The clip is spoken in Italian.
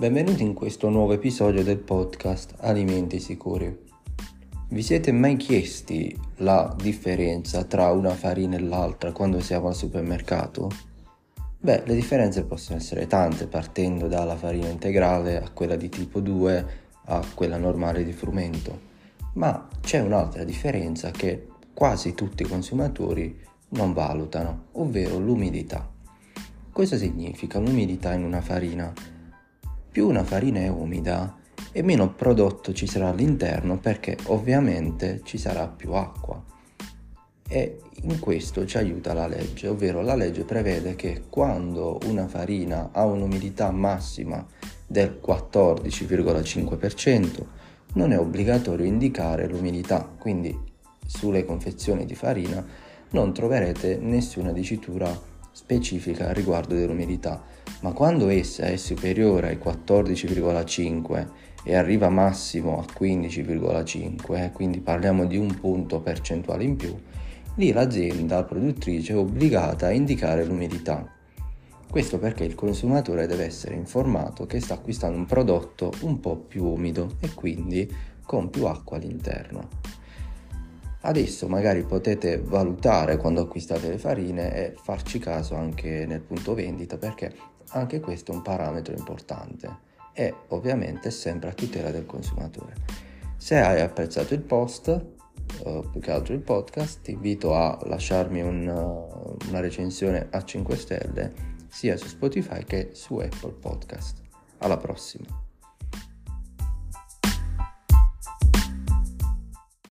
Benvenuti in questo nuovo episodio del podcast Alimenti Sicuri. Vi siete mai chiesti la differenza tra una farina e l'altra quando siamo al supermercato? Beh, le differenze possono essere tante, partendo dalla farina integrale a quella di tipo 2 a quella normale di frumento. Ma c'è un'altra differenza che quasi tutti i consumatori non valutano, ovvero l'umidità. Cosa significa l'umidità in una farina? Più una farina è umida e meno prodotto ci sarà all'interno perché ovviamente ci sarà più acqua. E in questo ci aiuta la legge, ovvero la legge prevede che quando una farina ha un'umidità massima del 14,5% non è obbligatorio indicare l'umidità, quindi sulle confezioni di farina non troverete nessuna dicitura specifica riguardo dell'umidità, ma quando essa è superiore ai 14,5 e arriva massimo a 15,5, quindi parliamo di un punto percentuale in più, lì l'azienda produttrice è obbligata a indicare l'umidità. Questo perché il consumatore deve essere informato che sta acquistando un prodotto un po' più umido e quindi con più acqua all'interno. Adesso magari potete valutare quando acquistate le farine e farci caso anche nel punto vendita perché anche questo è un parametro importante e ovviamente sempre a tutela del consumatore. Se hai apprezzato il post, più che altro il podcast, ti invito a lasciarmi un, una recensione a 5 stelle sia su Spotify che su Apple Podcast. Alla prossima!